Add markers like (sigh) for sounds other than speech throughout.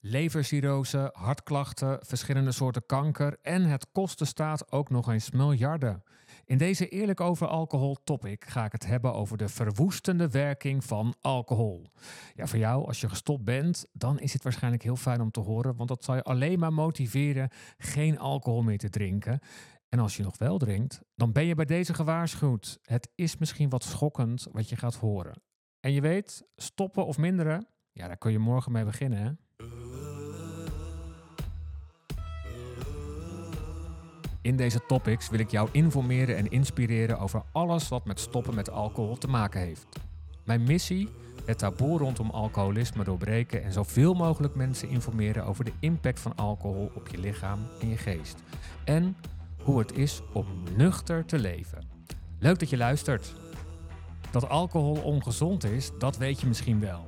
Levercirrose, hartklachten, verschillende soorten kanker en het kost de staat ook nog eens miljarden. In deze Eerlijk over alcohol topic ga ik het hebben over de verwoestende werking van alcohol. Ja, voor jou, als je gestopt bent, dan is het waarschijnlijk heel fijn om te horen, want dat zal je alleen maar motiveren geen alcohol meer te drinken. En als je nog wel drinkt, dan ben je bij deze gewaarschuwd. Het is misschien wat schokkend wat je gaat horen. En je weet, stoppen of minderen, ja, daar kun je morgen mee beginnen. Hè? In deze topics wil ik jou informeren en inspireren over alles wat met stoppen met alcohol te maken heeft. Mijn missie: het taboe rondom alcoholisme doorbreken en zoveel mogelijk mensen informeren over de impact van alcohol op je lichaam en je geest. En hoe het is om nuchter te leven. Leuk dat je luistert. Dat alcohol ongezond is, dat weet je misschien wel.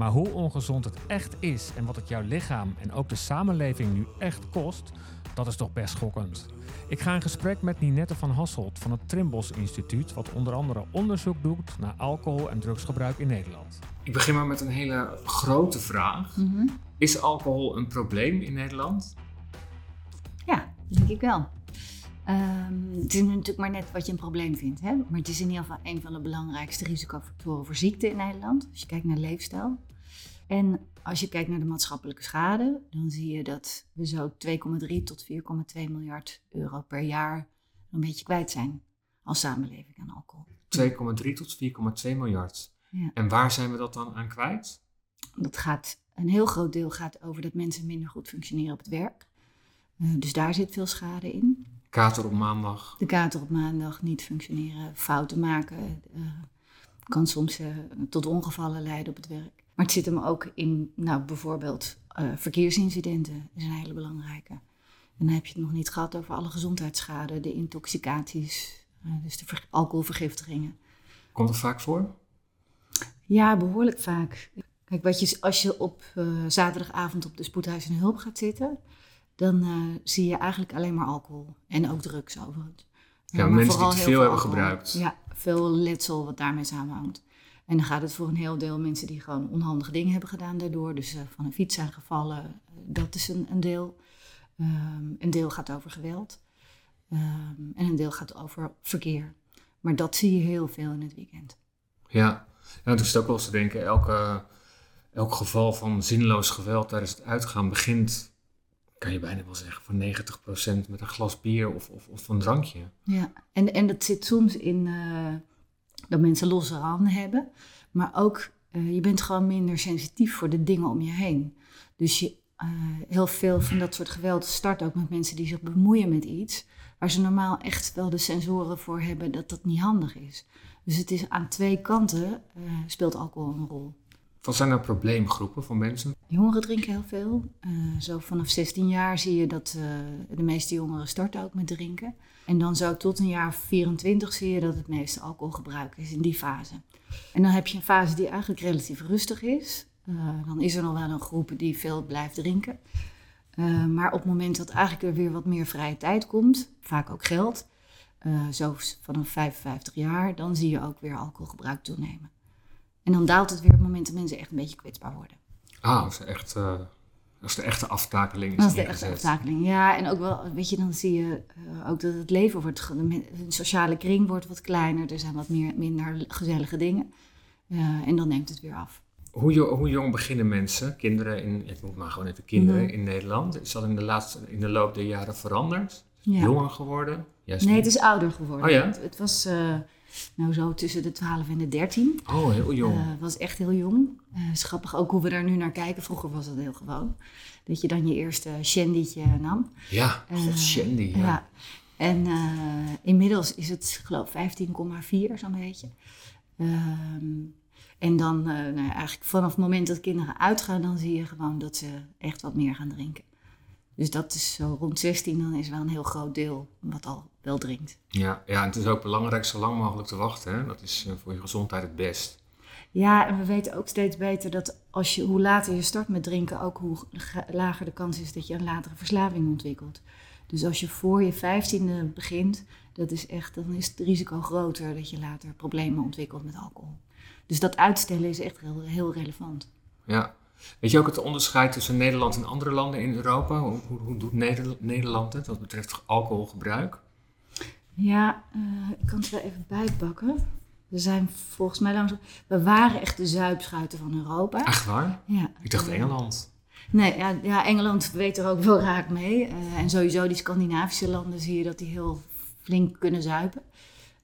Maar hoe ongezond het echt is en wat het jouw lichaam en ook de samenleving nu echt kost, dat is toch best schokkend. Ik ga in gesprek met Ninette van Hasselt van het Trimbos Instituut, wat onder andere onderzoek doet naar alcohol- en drugsgebruik in Nederland. Ik begin maar met een hele grote vraag. Mhm. Is alcohol een probleem in Nederland? Ja, denk ik wel. Ehm, het is natuurlijk maar net wat je een probleem vindt. Hè? Maar het is in ieder geval een van de belangrijkste risicofactoren voor ziekte in Nederland. Als je kijkt naar leefstijl. En als je kijkt naar de maatschappelijke schade, dan zie je dat we zo 2,3 tot 4,2 miljard euro per jaar een beetje kwijt zijn als samenleving aan alcohol. 2,3 tot 4,2 miljard. Ja. En waar zijn we dat dan aan kwijt? Dat gaat, een heel groot deel gaat over dat mensen minder goed functioneren op het werk. Eh, dus daar zit veel schade in. Kater op maandag. De kater op maandag niet functioneren, fouten maken, eh, kan soms eh, tot ongevallen leiden op het werk. Maar het zit hem ook in, nou bijvoorbeeld eh, verkeersincidenten, is een hele belangrijke. En dan heb je het nog niet gehad over alle gezondheidsschade, de intoxicaties, eh, dus de ver- alcoholvergiftigingen. Komt dat vaak voor? Ja, behoorlijk vaak. Kijk, wat je, als je op eh, zaterdagavond op de spoedhuis en hulp gaat zitten, dan zie je eigenlijk alleen maar alcohol. En ook drugs overigens. Ja, maar mensen die te veel hebben alcohol. gebruikt. Ja, veel letsel wat daarmee samenhangt. En dan gaat het voor een heel deel mensen die gewoon onhandige dingen hebben gedaan daardoor. Dus eh, van een fiets zijn gevallen, eh, dat is een, een deel. Ehm, een deel gaat over geweld. Ehm, en een deel gaat over verkeer. Maar dat zie je heel veel in het weekend. Ja, ja toen ook wel eens te denken, elke, elk geval van zinloos geweld tijdens het uitgaan begint, kan je bijna wel zeggen, voor 90% met een glas bier of, of, of een drankje. Ja, en, en dat zit soms in eh, dat mensen losse handen hebben. Maar ook, eh, je bent gewoon minder sensitief voor de dingen om je heen. Dus je, eh, heel veel van dat soort geweld start ook met mensen die zich bemoeien met iets... waar ze normaal echt wel de sensoren voor hebben dat dat niet handig is. Dus het is aan twee kanten eh, speelt alcohol een rol. Wat zijn nou probleemgroepen van mensen? Jongeren drinken heel veel. Eh, zo vanaf 16 jaar zie je dat eh, de meeste jongeren starten ook met drinken. En dan zo tot een jaar of 24 zie je dat het meeste alcoholgebruik is in die fase. En dan heb je een fase die eigenlijk relatief rustig is. Eh, dan is er nog wel een groep die veel blijft drinken. Maar op het moment dat eigenlijk er weer wat meer vrije tijd komt, vaak ook geld, zo vanaf 55 jaar, dan zie je ook weer alcoholgebruik toenemen. En dan daalt het weer op het moment dat mensen echt een beetje kwetsbaar worden. Ah, dat is, echt, eh, dat is de echte aftakeling. Dat is de echte aftakeling. Ja, en ook wel, weet je, dan zie je eh, ook dat het leven wordt, de sociale kring wordt wat kleiner. Er zijn wat meer, minder gezellige dingen. Eh, en dan neemt het weer af. Hoe, jo- hoe jong beginnen mensen, kinderen, in, ik noem maar gewoon even kinderen Mhm. in Nederland? Is dat in de, laatste, in de loop der jaren veranderd? Ja. Jonger geworden? Juist Nee, niet? het is ouder geworden. Oh ja? Het, het was eh, nou zo tussen de 12 en de 13. Oh, heel jong. Eh, was echt heel jong. Eh, Het is grappig ook hoe we daar nu naar kijken. Vroeger was dat heel gewoon. Dat je dan je eerste shandytje nam. ja, god, Eh, Shandy. Ja. Ja. En eh, inmiddels is het, geloof ik, 15,4 zo'n beetje. Ehm, en dan, eh, nou ja, eigenlijk vanaf het moment dat kinderen uitgaan, dan zie je gewoon dat ze echt wat meer gaan drinken. Dus dat is zo rond 16, dan is wel een heel groot deel wat al wel drinkt. Ja, ja, en het is ook belangrijk zo lang mogelijk te wachten. Hè? Dat is eh, voor je gezondheid het best. Ja, en we weten ook steeds beter dat als je, hoe later je start met drinken, ook hoe lager de kans is dat je een latere verslaving ontwikkelt. Dus als je voor je vijftiende begint, dat is echt, dan is het risico groter dat je later problemen ontwikkelt met alcohol. Dus dat uitstellen is echt heel, heel relevant. Ja. Weet je ook het onderscheid tussen Nederland en andere landen in Europa? Hoe, hoe, hoe doet Nederland het wat betreft alcoholgebruik? Ja, uh, ik kan het wel even bijpakken. We zijn volgens mij langzaam... We waren echt de zuipschuiten van Europa. Echt waar? Ja. Ik dacht Engeland. Nee, ja, ja, Engeland weet er ook wel raak mee. Uh, en sowieso die Scandinavische landen zie je dat die heel flink kunnen zuipen.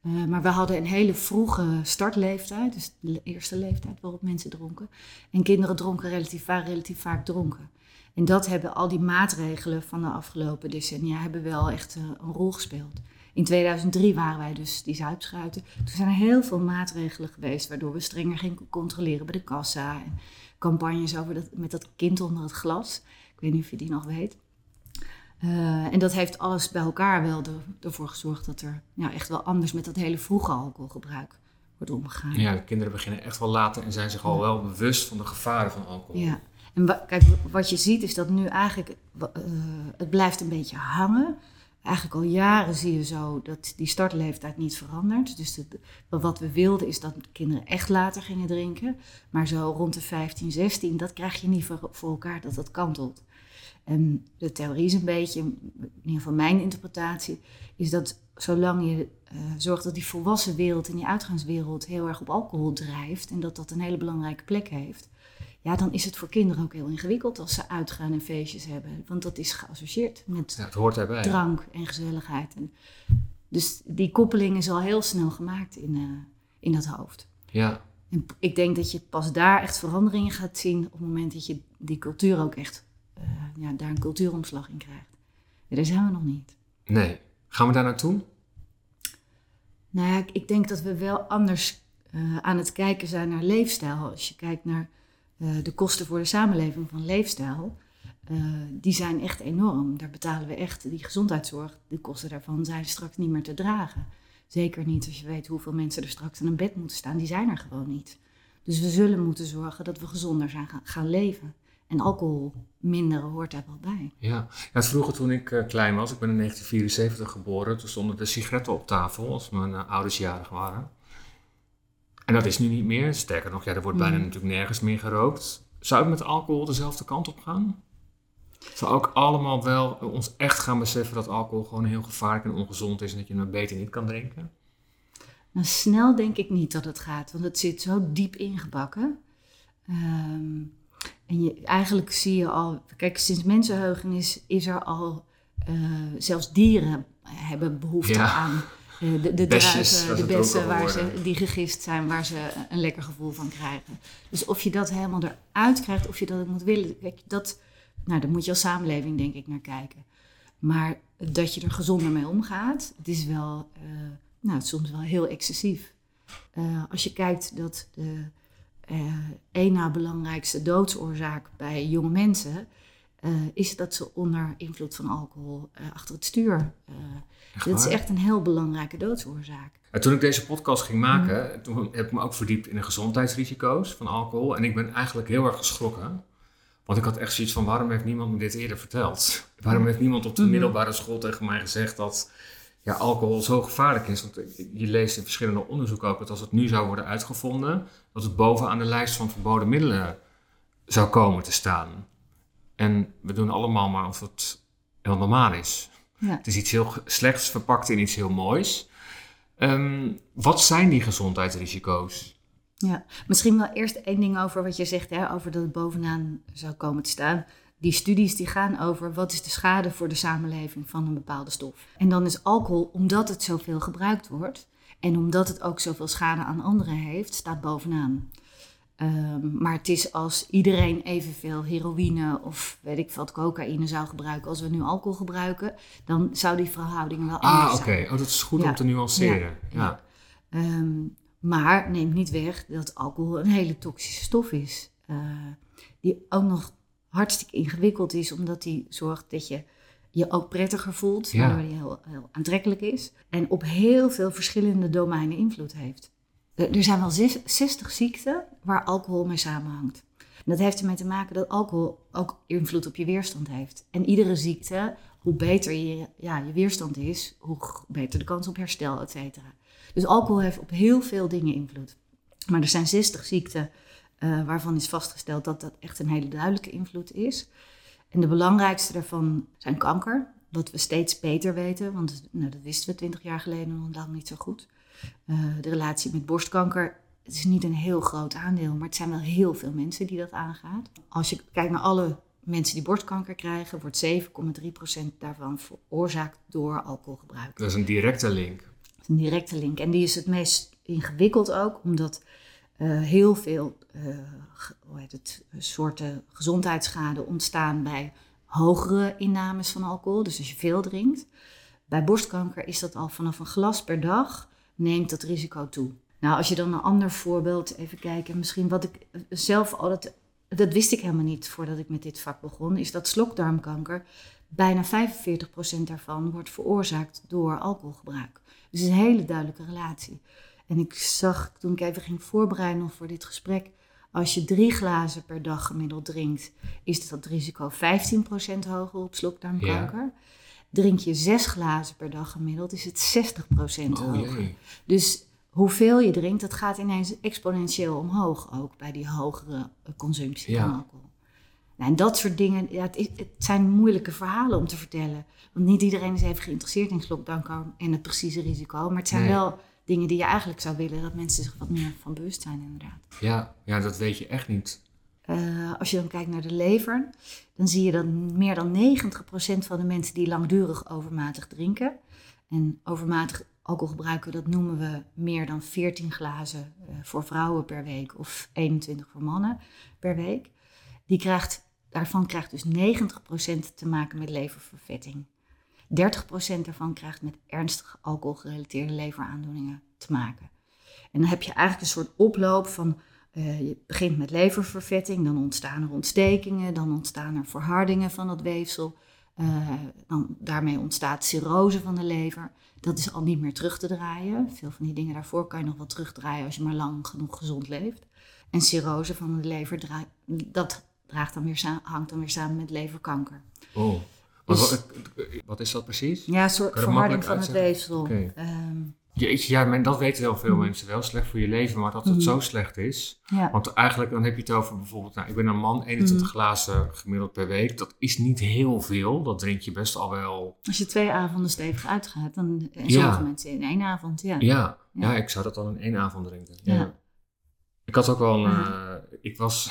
Uh, maar we hadden een hele vroege startleeftijd, dus de eerste leeftijd waarop mensen dronken. En kinderen dronken relatief, waren relatief vaak dronken. En dat hebben al die maatregelen van de afgelopen decennia hebben wel echt uh, een rol gespeeld. In 2003 waren wij dus die zuipschuiten. Toen zijn er heel veel maatregelen geweest waardoor we strenger gingen controleren bij de kassa. En campagnes over dat, met dat kind onder het glas. Ik weet niet of je die nog weet. Uh, en dat heeft alles bij elkaar wel de, ervoor gezorgd dat er ja, echt wel anders met dat hele vroege alcoholgebruik wordt omgegaan. Ja, de kinderen beginnen echt wel later en zijn zich al wel bewust van de gevaren van alcohol. Ja, en kijk, wat je ziet is dat nu eigenlijk, uh, het blijft een beetje hangen eigenlijk al jaren zie je zo dat die startleeftijd niet verandert. Dus wat we wilden is dat kinderen echt later gingen drinken. Maar zo rond de 15, 16, dat krijg je niet voor, voor elkaar dat dat kantelt. En de theorie is een beetje, in ieder geval mijn interpretatie, is dat zolang je uh, zorgt dat die volwassen wereld en die uitgaanswereld heel erg op alcohol drijft en dat dat een hele belangrijke plek heeft, ja, dan is het voor kinderen ook heel ingewikkeld als ze uitgaan en feestjes hebben. Want dat is geassocieerd met ja, het hoort erbij. drank en gezelligheid. En dus die koppeling is al heel snel gemaakt in, uh, in dat hoofd. Ja. En ik denk dat je pas daar echt veranderingen gaat zien op het moment dat je die cultuur ook echt, ja, daar een cultuuromslag in krijgt. Ja, daar zijn we nog niet. Nee. Gaan we daar naartoe? Nou ja, ik denk dat we wel anders uh, aan het kijken zijn naar leefstijl. Als je kijkt naar uh, de kosten voor de samenleving van leefstijl, uh, die zijn echt enorm. Daar betalen we echt die gezondheidszorg. De kosten daarvan zijn straks niet meer te dragen. Zeker niet als je weet hoeveel mensen er straks aan een bed moeten staan. Die zijn er gewoon niet. Dus we zullen moeten zorgen dat we gezonder zijn gaan, gaan leven. En alcohol minderen hoort daar wel bij. Ja, ja vroeger toen ik uh, klein was, ik ben in 1974 geboren, toen stonden de sigaretten op tafel als mijn uh, ouders jarig waren. En dat is nu niet meer. Sterker nog, ja, er wordt bijna natuurlijk nergens meer gerookt. Zou het met alcohol dezelfde kant op gaan? Zou ook allemaal wel ons echt gaan beseffen dat alcohol gewoon heel gevaarlijk en ongezond is en dat je hem beter niet kan drinken? Nou, snel denk ik niet dat het gaat, want het zit zo diep ingebakken. Um, en je, eigenlijk zie je al, kijk, sinds mensenheugenis is er al, uh, zelfs dieren hebben behoefte Ja. aan eh, de, de druiven, de bessen waar worden. ze, die gegist zijn, waar ze een lekker gevoel van krijgen. Dus of je dat helemaal eruit krijgt, of je dat moet willen, kijk, dat, nou, daar moet je als samenleving denk ik naar kijken. Maar dat je er gezonder mee omgaat, het is wel, eh, nou, soms wel heel excessief. Eh, als je kijkt dat de eh één na belangrijkste doodsoorzaak bij jonge mensen eh, is dat ze onder invloed van alcohol eh, achter het stuur. eh dat is echt een heel belangrijke doodsoorzaak. En toen ik deze podcast ging maken, Mm. toen heb ik me ook verdiept in de gezondheidsrisico's van alcohol. En ik ben eigenlijk heel erg geschrokken. Want ik had echt zoiets van, waarom heeft niemand me dit eerder verteld? Waarom heeft niemand op de Mhm. middelbare school tegen mij gezegd dat ja, alcohol zo gevaarlijk is? Want je leest in verschillende onderzoeken ook dat als het nu zou worden uitgevonden, dat het bovenaan de lijst van verboden middelen zou komen te staan. En we doen allemaal maar of het heel normaal is. Ja. Het is iets heel slechts verpakt in iets heel moois. Ehm, wat zijn die gezondheidsrisico's? Ja, misschien wel eerst één ding over wat je zegt, hè, over dat het bovenaan zou komen te staan. Die studies die gaan over wat is de schade voor de samenleving van een bepaalde stof. En dan is alcohol, omdat het zoveel gebruikt wordt en omdat het ook zoveel schade aan anderen heeft, staat bovenaan. Ehm, maar het is als iedereen evenveel heroïne of weet ik wat, cocaïne zou gebruiken als we nu alcohol gebruiken, dan zou die verhoudingen wel anders Ah, oké. zijn. Oh, dat is goed Ja. om te nuanceren. Ja. Ja. Ehm, maar neemt niet weg dat alcohol een hele toxische stof is. eh, die ook nog hartstikke ingewikkeld is, omdat die zorgt dat je je ook prettiger voelt, Ja. waardoor die heel, heel aantrekkelijk is. En op heel veel verschillende domeinen invloed heeft. Er er zijn wel zes- 60 ziekten waar alcohol mee samenhangt. En dat heeft ermee te maken dat alcohol ook invloed op je weerstand heeft. En iedere ziekte, hoe beter je, ja, je weerstand is, hoe beter de kans op herstel, et cetera. Dus alcohol heeft op heel veel dingen invloed. Maar er zijn 60 ziekten eh, waarvan is vastgesteld dat dat echt een hele duidelijke invloed is. En de belangrijkste daarvan zijn kanker, wat we steeds beter weten, want nou, dat wisten we twintig jaar geleden nog lang niet zo goed. Eh, de relatie met borstkanker het is niet een heel groot aandeel, maar het zijn wel heel veel mensen die dat aangaat. Als je kijkt naar alle mensen die borstkanker krijgen, wordt 7,3% daarvan veroorzaakt door alcoholgebruik. Dat is een directe link. Is een directe link. En die is het meest ingewikkeld ook, omdat uh, heel veel uh, hoe heet het, soorten gezondheidsschade ontstaan bij hogere innames van alcohol. Dus als je veel drinkt. Bij borstkanker is dat al vanaf een glas per dag neemt dat risico toe. Nou, als je dan een ander voorbeeld even kijken, misschien wat ik zelf altijd, dat wist ik helemaal niet voordat ik met dit vak begon, is dat slokdarmkanker, bijna 45% daarvan wordt veroorzaakt door alcoholgebruik. Dus een hele duidelijke relatie. En ik zag toen ik even ging voorbereiden voor dit gesprek, als je drie glazen per dag gemiddeld drinkt, is dat risico 15% hoger op slokdarmkanker. Drink je zes glazen per dag gemiddeld, is het 60% oh, hoger. Dus hoeveel je drinkt, dat gaat ineens exponentieel omhoog ook bij die hogere eh, consumptie van alcohol. Nou, en dat soort dingen, ja, het, is, het, zijn moeilijke verhalen om te vertellen. Want niet iedereen is even geïnteresseerd in slokdarmkanker en het precieze risico. Maar het zijn wel dingen die je eigenlijk zou willen dat mensen zich wat meer van bewust zijn, inderdaad. Ja, ja dat weet je echt niet. Uh, als je dan kijkt naar de lever, dan zie je dat meer dan 90% van de mensen die langdurig overmatig drinken. En overmatig alcohol gebruiken, dat noemen we meer dan 14 glazen uh, voor vrouwen per week of 21 voor mannen per week. Die krijgt, daarvan krijgt dus 90% te maken met leververvetting. 30% daarvan krijgt met ernstige alcoholgerelateerde leveraandoeningen te maken. En dan heb je eigenlijk een soort oploop van, uh, je begint met leververvetting, dan ontstaan er ontstekingen, dan ontstaan er verhardingen van het weefsel. Uh, dan, daarmee ontstaat cirrose van de lever. Dat is al niet meer terug te draaien. Veel van die dingen daarvoor kan je nog wel terugdraaien als je maar lang genoeg gezond leeft. En cirrose van de lever, dat draagt dan weer, hangt dan weer samen met leverkanker. Oh. Dus, wat, wat, is dat precies? Ja, een soort verharding van het weefsel. Okay. Um, Jeetje, ja, maar dat weten heel veel mm. mensen wel. Slecht voor je leven, maar dat het mm. zo slecht is. Ja. Want eigenlijk dan heb je het over bijvoorbeeld... Nou, ik ben een man, 21 mm. glazen gemiddeld per week. Dat is niet heel veel. Dat drink je best al wel... Als je twee avonden stevig uitgaat, dan... En ja. sommige mensen in één avond, ja. ja. Ja, ik zou dat dan in één avond drinken. Ja. Ik had ook wel een... Uh, ik was...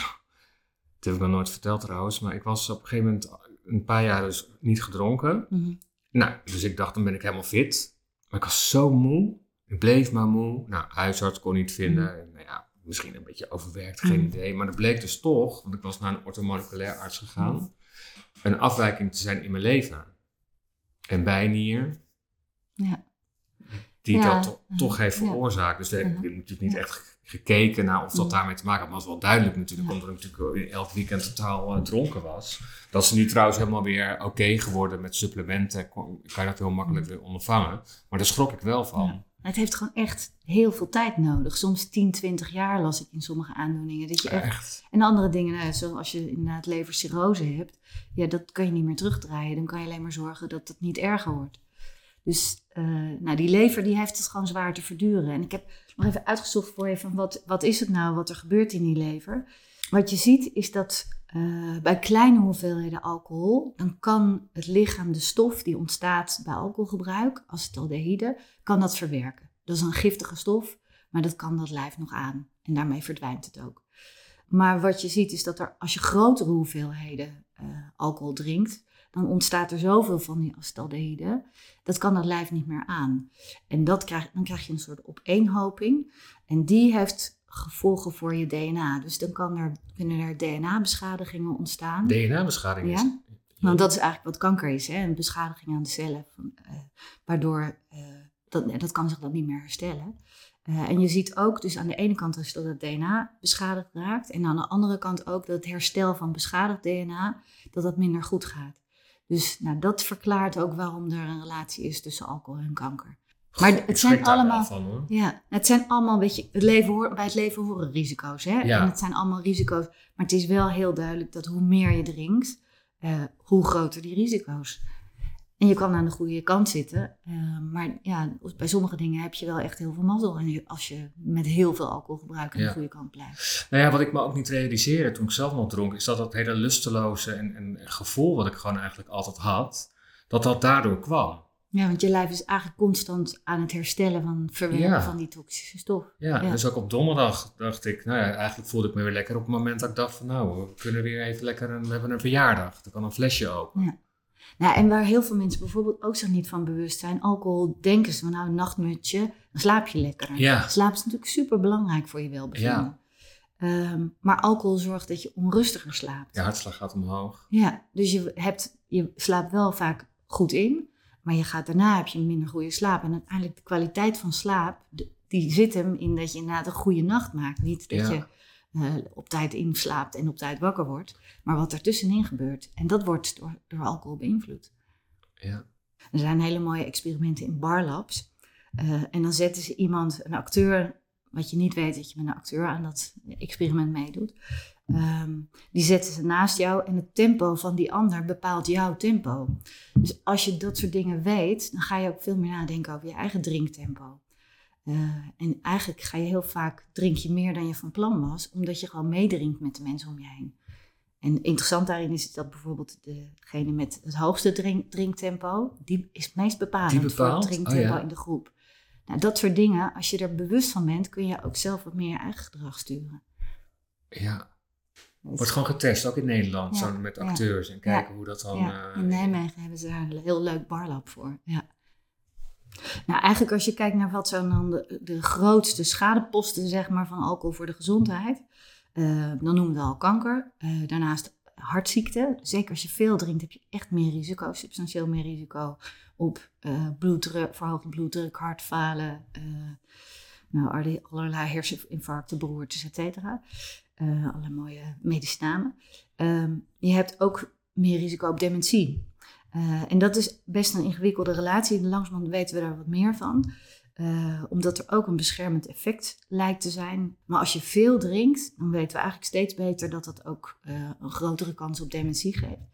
(laughs) Dat heb ik nog nooit verteld trouwens. Maar ik was op een gegeven moment een paar jaar dus niet gedronken. Mm Nou, dus ik dacht, dan ben ik helemaal fit. Maar ik was zo moe. Ik bleef maar moe. Nou, huisarts kon niet vinden. Mm. Nou ja, misschien een beetje overwerkt, geen mm. idee. Maar dat bleek dus toch, want ik was naar een orthomoleculair arts gegaan, een afwijking te zijn in mijn lever. En bijnier. Ja. Die dat toch heeft veroorzaakt. Dus heb ik natuurlijk niet echt gekeken naar of dat daarmee te maken had. Maar het was wel duidelijk natuurlijk, omdat ik natuurlijk elk weekend totaal uh, dronken was. Dat ze nu trouwens helemaal weer oké geworden met supplementen. Kan je dat heel makkelijk weer ondervangen. Maar daar schrok ik wel van. Het heeft gewoon echt heel veel tijd nodig. Soms 10, 20 jaar las ik in sommige aandoeningen. Dat je echt. En andere dingen, nou, zoals je inderdaad levercirrose hebt, ja, dat kan je niet meer terugdraaien. Dan kan je alleen maar zorgen dat het niet erger wordt. Dus uh, nou, die lever die heeft het gewoon zwaar te verduren. En ik heb nog even uitgezocht voor je van wat, wat is het nou wat er gebeurt in die lever. Wat je ziet is dat uh, bij kleine hoeveelheden alcohol, dan kan het lichaam de stof die ontstaat bij alcoholgebruik, acetaldehyde, kan dat verwerken. Dat is een giftige stof, maar dat kan dat lijf nog aan. En daarmee verdwijnt het ook. Maar wat je ziet is dat er, als je grotere hoeveelheden uh, alcohol drinkt, dan ontstaat er zoveel van die acetaldehyde, dat kan dat lijf niet meer aan. En dat krijg, dan krijg je een soort opeenhoping. En die heeft gevolgen voor je DNA. Dus dan kan er, kunnen er DNA-beschadigingen ontstaan. DNA-beschadigingen? Ja. Want dat is eigenlijk wat kanker is, hè? een beschadiging aan de cellen. Van, uh, waardoor uh, dat, dat kan zich dan niet meer herstellen. Uh, en je ziet ook dus aan de ene kant dus dat het DNA beschadigd raakt. En aan de andere kant ook dat het herstel van beschadigd DNA, dat dat minder goed gaat. Dus nou, dat verklaart ook waarom er een relatie is tussen alcohol en kanker. Maar het zijn allemaal. ja, het zijn allemaal, weet je, het leven bij het leven horen risico's. Hè? Ja. En het zijn allemaal risico's. Maar het is wel heel duidelijk dat hoe meer je drinkt, uh, hoe groter die risico's. En je kan aan de goede kant zitten. Uh, maar ja, bij sommige dingen heb je wel echt heel veel mazzel. En als je met heel veel alcohol gebruikt aan de goede kant blijft. Nou ja, wat ik me ook niet realiseerde toen ik zelf nog dronk, is dat dat hele lusteloze en, en gevoel wat ik gewoon eigenlijk altijd had, dat dat daardoor kwam. Ja, want je lijf is eigenlijk constant aan het herstellen van verwerken van die toxische stof. Ja, dus ook op donderdag dacht ik, nou ja, eigenlijk voelde ik me weer lekker op het moment dat ik dacht van nou, we kunnen weer even lekker, een, we hebben een verjaardag, dan kan een flesje open. Ja. Nou, en waar heel veel mensen bijvoorbeeld ook zich niet van bewust zijn, alcohol denken ze van nou een nachtmutje, dan slaap je lekker. Ja. Slaap is natuurlijk super belangrijk voor je welbevinden. Ja. Um, maar alcohol zorgt dat je onrustiger slaapt. Je hartslag gaat omhoog. Ja, dus je, hebt, je slaapt wel vaak goed in, maar je gaat daarna heb je minder goede slaap. En uiteindelijk de kwaliteit van slaap, die zit hem in dat je inderdaad een goede nacht maakt. Niet dat je uh, op tijd inslaapt en op tijd wakker wordt. Maar wat er tussenin gebeurt. En dat wordt door, door alcohol beïnvloed. Ja. Er zijn hele mooie experimenten in barlabs. Uh, en dan zetten ze iemand, een acteur, wat je niet weet dat je met een acteur aan dat experiment meedoet. Um, die zetten ze naast jou en het tempo van die ander bepaalt jouw tempo. Dus als je dat soort dingen weet, dan ga je ook veel meer nadenken over je eigen drinktempo. Uh, en eigenlijk ga je heel vaak, drink je meer dan je van plan was, omdat je gewoon meedrinkt met de mensen om je heen. En interessant daarin is dat bijvoorbeeld degene met het hoogste drink, drinktempo, die is het meest bepalend voor het drinktempo oh, in de groep. Nou, dat soort dingen, als je er bewust van bent, kun je ook zelf wat meer je eigen gedrag sturen. Ja. Dus, Wordt gewoon getest, ook in Nederland, zo met acteurs en kijken hoe dat dan... Ja. in Nijmegen hebben ze daar een heel leuk barlab voor. Ja. Nou, eigenlijk als je kijkt naar wat zijn dan de, grootste schadeposten zeg maar, van alcohol voor de gezondheid, uh, dan noemen we al kanker. Uh, daarnaast hartziekten. Zeker als je veel drinkt, heb je echt meer risico, substantieel meer risico op uh, bloeddruk, verhoogde bloeddruk, hartfalen, nou, allerlei herseninfarcten, beroertes, et cetera. alle mooie medicinamen. Ehm, je hebt ook meer risico op dementie. Uh, en dat is best een ingewikkelde relatie. Langzamerhand weten we daar wat meer van. Uh, omdat er ook een beschermend effect lijkt te zijn. Maar als je veel drinkt, dan weten we eigenlijk steeds beter dat dat ook uh, een grotere kans op dementie geeft.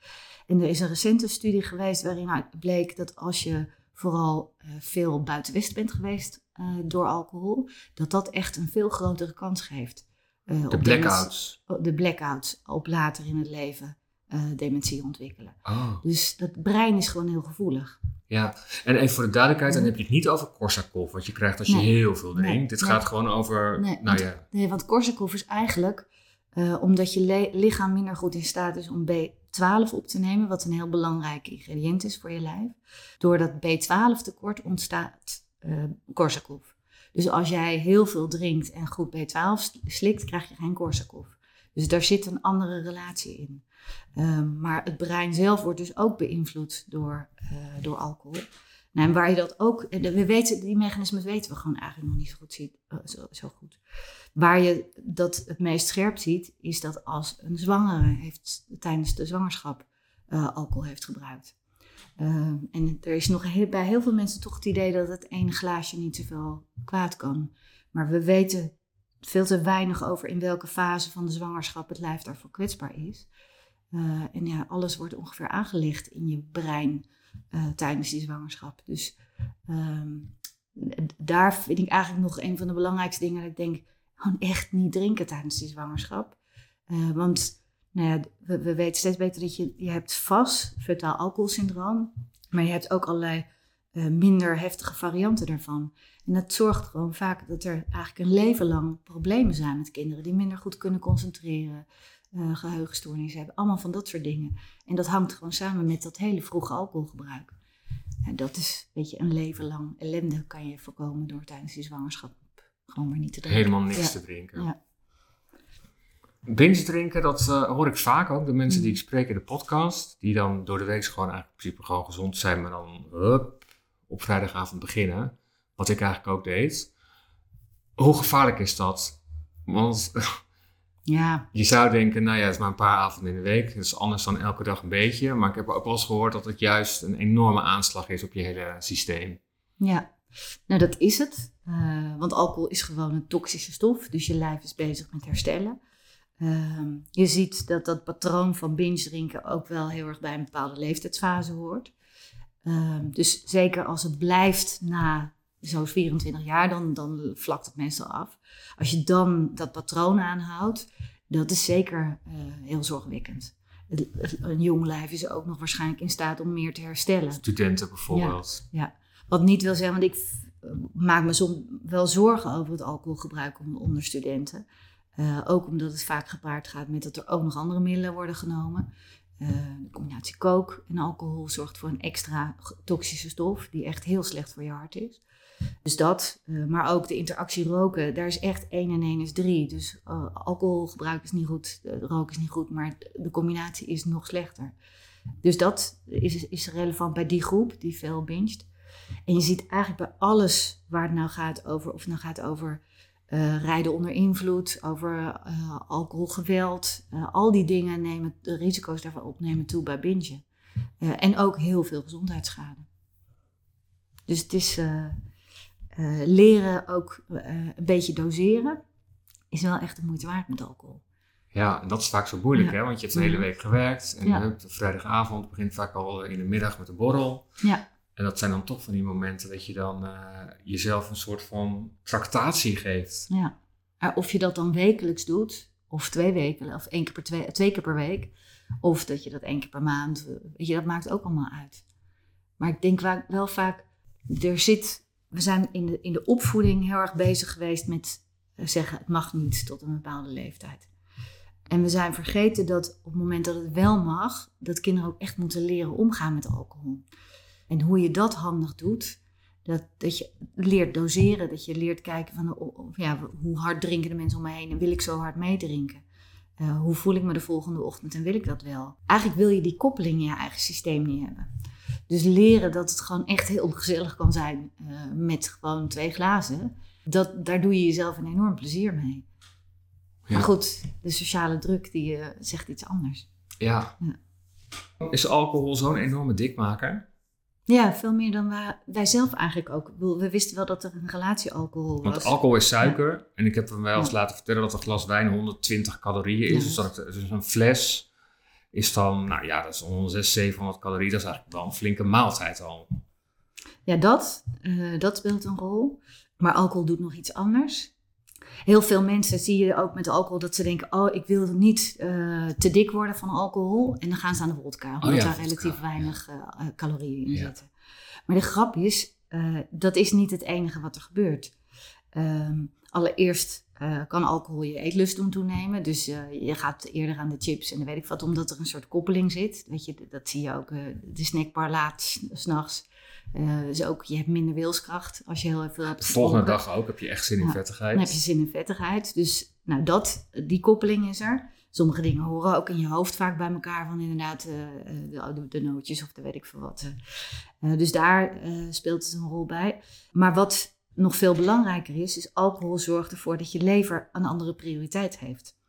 En er is een recente studie geweest waarin bleek dat als je vooral veel buiten West bent geweest door alcohol, dat dat echt een veel grotere kans geeft. de blackouts. De blackouts op later in het leven uh, dementie ontwikkelen. Oh. Dus dat brein is gewoon heel gevoelig. Ja, en even voor de duidelijkheid, dan heb je het niet over Korsakoff, wat je krijgt als je heel veel drinkt. Dit gaat gewoon over, nee, nou ja. Nee, want Korsakoff is eigenlijk uh, omdat je lichaam minder goed in staat is om B12 op te nemen, wat een heel belangrijk ingrediënt is voor je lijf. Door dat B12 tekort ontstaat uh, Korsakoff. Dus als jij heel veel drinkt en goed B12 slikt, krijg je geen Korsakoff. Dus daar zit een andere relatie in. Um, maar het brein zelf wordt dus ook beïnvloed door, uh, door alcohol. Nou, en waar je dat ook, we weten, die mechanismen weten we gewoon eigenlijk nog niet zo goed, ziet, uh, zo, zo, goed. Waar je dat het meest scherp ziet, is dat als een zwangere heeft, tijdens de zwangerschap uh, alcohol heeft gebruikt. Uh, en er is nog bij heel veel mensen toch het idee dat het ene glaasje niet zoveel kwaad kan. Maar we weten veel te weinig over in welke fase van de zwangerschap het lijf daarvoor kwetsbaar is. Uh, en ja, alles wordt ongeveer aangelicht in je brein uh, tijdens die zwangerschap. Dus um, daar vind ik eigenlijk nog een van de belangrijkste dingen dat ik denk, gewoon echt niet drinken tijdens die zwangerschap. Uh, want nou ja, we, we, weten steeds beter dat je, je hebt vast fetaal alcoholsyndroom, maar je hebt ook allerlei minder heftige varianten daarvan. En dat zorgt gewoon vaak dat er eigenlijk een leven lang problemen zijn met kinderen die minder goed kunnen concentreren, uh, geheugenstoornissen hebben. Allemaal van dat soort dingen. En dat hangt gewoon samen met dat hele vroege alcoholgebruik. En dat is weet je, een leven lang ellende kan je voorkomen door tijdens die zwangerschap gewoon maar niet te drinken. Helemaal niks te drinken. Ja. Binge drinken, dat uh, hoor ik vaak ook. De mensen die mm. ik spreek in de podcast, die dan door de week gewoon eigenlijk in principe gewoon gezond zijn, maar dan hup, op vrijdagavond beginnen. Wat ik eigenlijk ook deed. Hoe gevaarlijk is dat? Want (laughs) ja. Je zou denken, nou ja, het is maar een paar avonden in de week. Dat is anders dan elke dag een beetje. Maar ik heb ook wel eens gehoord dat het juist een enorme aanslag is op je hele systeem. Ja, nou dat is het. Uh, want alcohol is gewoon een toxische stof. Dus je lijf is bezig met herstellen. Uh, je ziet dat dat patroon van binge drinken ook wel heel erg bij een bepaalde leeftijdsfase hoort. Ehm, dus zeker als het blijft na zo'n 24 jaar, dan, dan vlakt het meestal af. Als je dan dat patroon aanhoudt, dat is zeker uh, heel zorgwekkend. Een jong lijf is ook nog waarschijnlijk in staat om meer te herstellen. Studenten bijvoorbeeld. Ja, ja. wat niet wil zeggen, want ik maak me soms wel zorgen over het alcoholgebruik onder studenten. Uh, ook omdat het vaak gepaard gaat met dat er ook nog andere middelen worden genomen. Uh, de combinatie kook en alcohol zorgt voor een extra toxische stof die echt heel slecht voor je hart is. Dus dat, uh, maar ook de interactie roken, daar is echt 1 en 1 is 3. Dus alcoholgebruik is niet goed, roken is niet goed, maar de combinatie is nog slechter. Dus dat is, is relevant bij die groep die veel binget. En je ziet eigenlijk bij alles waar het nou gaat over, of het nou gaat over rijden onder invloed, over uh, alcoholgeweld. Al die dingen nemen de risico's daarvan op nemen toe bij bingen. en ook heel veel gezondheidsschade. Dus het is leren ook een beetje doseren, is wel echt de moeite waard met alcohol. Ja, en dat is vaak zo moeilijk, hè? Want je hebt de hele week gewerkt en ja. de vrijdagavond begint vaak al in de middag met een borrel. Ja. En dat zijn dan toch van die momenten dat je dan uh, jezelf een soort van tractatie geeft. Ja, of je dat dan wekelijks doet, of twee weken, of één keer per twee, twee keer per week, of dat je dat één keer per maand, weet je, dat maakt ook allemaal uit. Maar ik denk wel vaak, er zit, we zijn in de, in de opvoeding heel erg bezig geweest met eh, zeggen, het mag niet tot een bepaalde leeftijd. En we zijn vergeten dat op het moment dat het wel mag, dat kinderen ook echt moeten leren omgaan met alcohol. En hoe je dat handig doet, dat, dat je leert doseren, dat je leert kijken van ja, hoe hard drinken de mensen om me heen en wil ik zo hard meedrinken? Uh, hoe voel ik me de volgende ochtend en wil ik dat wel? Eigenlijk wil je die koppeling in je eigen systeem niet hebben. Dus leren dat het gewoon echt heel gezellig kan zijn uh, met gewoon twee glazen, dat, daar doe je jezelf een enorm plezier mee. Ja. Maar goed, de sociale druk die uh, zegt iets anders. Ja. ja. Is alcohol zo'n enorme dikmaker? Ja, veel meer dan wij, zelf eigenlijk ook. We wisten wel dat er een relatie alcohol was. Want alcohol is suiker. En ik heb hem wel eens laten vertellen dat een glas wijn 120 calorieën is. Dus, dat dus een fles is dan, nou ja, dat is 106, 700 calorieën. Dat is eigenlijk wel een flinke maaltijd al. Ja, dat, uh, dat speelt een rol. Maar alcohol doet nog iets anders. Heel veel mensen zie je ook met alcohol dat ze denken: Oh, ik wil niet uh, te dik worden van alcohol. En dan gaan ze aan de vodka, omdat oh ja, daar relatief weinig uh, calorieën in ja. zitten. Maar de grap is: dat is niet het enige wat er gebeurt. Um, allereerst kan alcohol je eetlust doen toenemen. Dus je gaat eerder aan de chips en dan weet ik wat, omdat er een soort koppeling zit. Weet je, dat zie je ook. de snackbar laat s'nachts. Dus ook, je hebt minder wilskracht als je heel veel hebt. De volgende dag ook heb je echt zin in vettigheid. Dan heb je zin in vettigheid. Dus nou, dat, die koppeling is er. Sommige dingen horen ook in je hoofd vaak bij elkaar, van inderdaad de, de, nootjes of de weet ik veel wat. Dus daar speelt het een rol bij. Maar wat nog veel belangrijker is, is alcohol zorgt ervoor dat je lever een andere prioriteit heeft.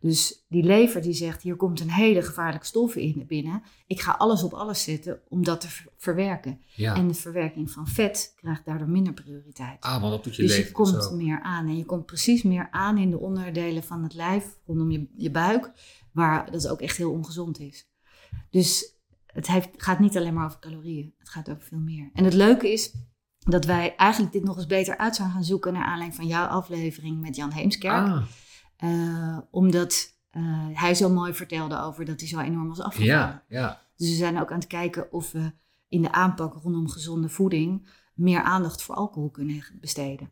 Dus die lever die zegt, hier komt een hele gevaarlijke stof in binnen. Ik ga alles op alles zetten om dat te verwerken. En de verwerking van vet krijgt daardoor minder prioriteit. Ah, want dat doet je dus lever je komt meer aan. En je komt precies meer aan in de onderdelen van het lijf, rondom je, je buik, waar dat ook echt heel ongezond is. Dus het heeft, gaat niet alleen maar over calorieën. Het gaat over veel meer. En het leuke is dat wij eigenlijk dit nog eens beter uit zijn gaan zoeken... naar aanleiding van jouw aflevering met Jan Heemskerk. Ah. Uh, omdat uh, hij zo mooi vertelde over dat hij zo enorm was afgevallen. Ja, ja. Dus we zijn ook aan het kijken of we in de aanpak rondom gezonde voeding meer aandacht voor alcohol kunnen besteden.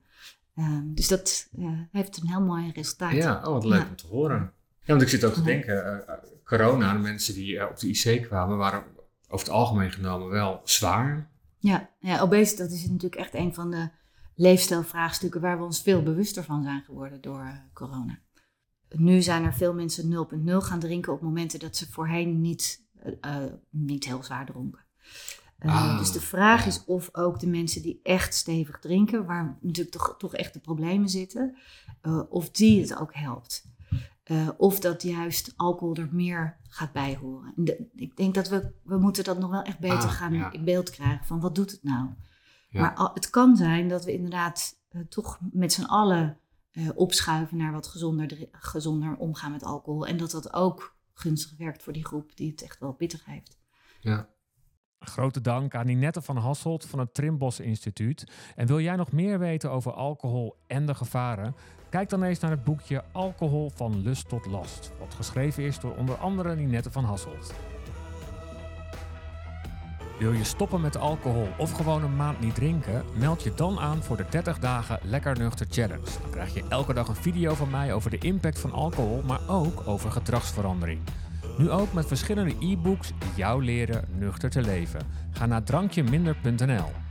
Uh, dus dat heeft een heel mooi resultaat. Ja, oh, wat leuk om te horen. Ja, want ik zit ook te denken, corona, de mensen die op de IC kwamen, waren over het algemeen genomen wel zwaar. Ja, ja obesitas is natuurlijk echt een van de leefstijlvraagstukken waar we ons veel bewuster van zijn geworden door corona nu zijn er veel mensen 0.0 gaan drinken op momenten dat ze voorheen niet, uh, niet heel zwaar dronken. Uh, dus de vraag is of ook de mensen die echt stevig drinken, waar natuurlijk toch, toch echt de problemen zitten, uh, of die het ook helpt. Of dat juist alcohol er meer gaat bij horen. De, ik denk dat we, we moeten dat nog wel echt beter ah, gaan ja. in beeld krijgen van wat doet het nou. Ja. Maar het kan zijn dat we inderdaad toch met z'n allen uh, opschuiven naar wat gezonder, gezonder omgaan met alcohol. En dat dat ook gunstig werkt voor die groep die het echt wel pittig heeft. Ja. Grote dank aan Ninette van Hasselt van het Trimbos Instituut. En wil jij nog meer weten over alcohol en de gevaren? Kijk dan eens naar het boekje Alcohol van Lust tot Last, wat geschreven is door onder andere Ninette van Hasselt. Wil je stoppen met alcohol of gewoon een maand niet drinken? Meld je dan aan voor de 30 dagen Lekker Nuchter Challenge. Dan krijg je elke dag een video van mij over de impact van alcohol, maar ook over gedragsverandering. Nu ook met verschillende e-books jou leren nuchter te leven. Ga naar drankjeminder.nl.